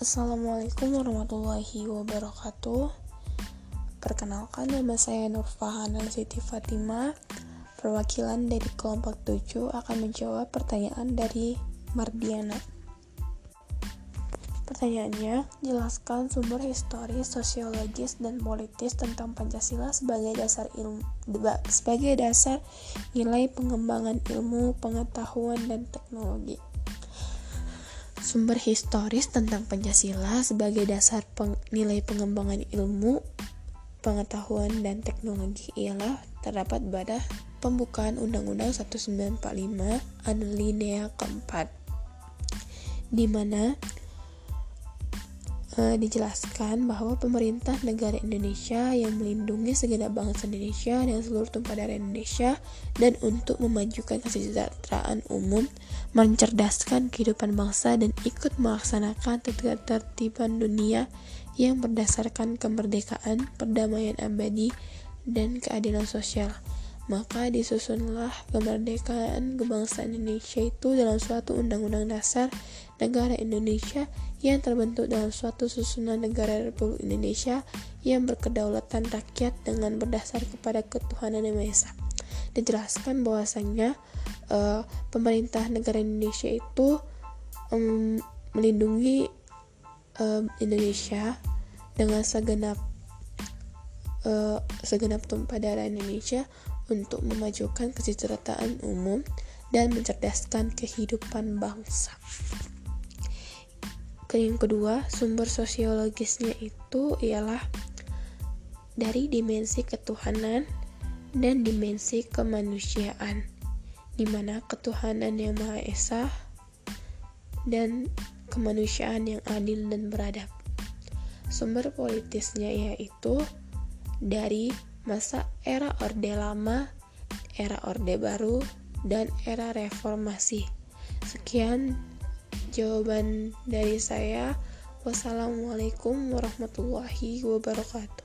Assalamualaikum warahmatullahi wabarakatuh. Perkenalkan nama saya Nurfahana Siti Fatima Perwakilan dari kelompok 7 akan menjawab pertanyaan dari Mardiana. Pertanyaannya, jelaskan sumber historis, sosiologis, dan politis tentang Pancasila sebagai dasar ilmu sebagai dasar nilai pengembangan ilmu, pengetahuan, dan teknologi sumber historis tentang Pancasila sebagai dasar peng nilai pengembangan ilmu, pengetahuan, dan teknologi ialah terdapat pada pembukaan Undang-Undang 1945 alinea keempat, di mana e, dijelaskan bahwa pemerintah negara Indonesia yang melindungi segenap bangsa Indonesia dan seluruh tumpah darah Indonesia dan untuk memajukan kesejahteraan umum, mencerdaskan kehidupan bangsa dan ikut melaksanakan ketertiban dunia yang berdasarkan kemerdekaan, perdamaian abadi, dan keadilan sosial. Maka disusunlah kemerdekaan kebangsaan Indonesia itu dalam suatu undang-undang dasar negara Indonesia yang terbentuk dalam suatu susunan negara Republik Indonesia yang berkedaulatan rakyat dengan berdasar kepada ketuhanan yang Maha Esa. Dijelaskan bahwasanya uh, pemerintah negara Indonesia itu um, melindungi uh, Indonesia dengan segenap uh, segenap tumpah darah Indonesia untuk memajukan kesejahteraan umum dan mencerdaskan kehidupan bangsa. Yang kedua, sumber sosiologisnya itu ialah dari dimensi ketuhanan dan dimensi kemanusiaan, di mana ketuhanan yang Maha Esa dan kemanusiaan yang adil dan beradab. Sumber politisnya yaitu dari masa era Orde Lama, era Orde Baru, dan era reformasi. Sekian jawaban dari saya. Wassalamualaikum warahmatullahi wabarakatuh.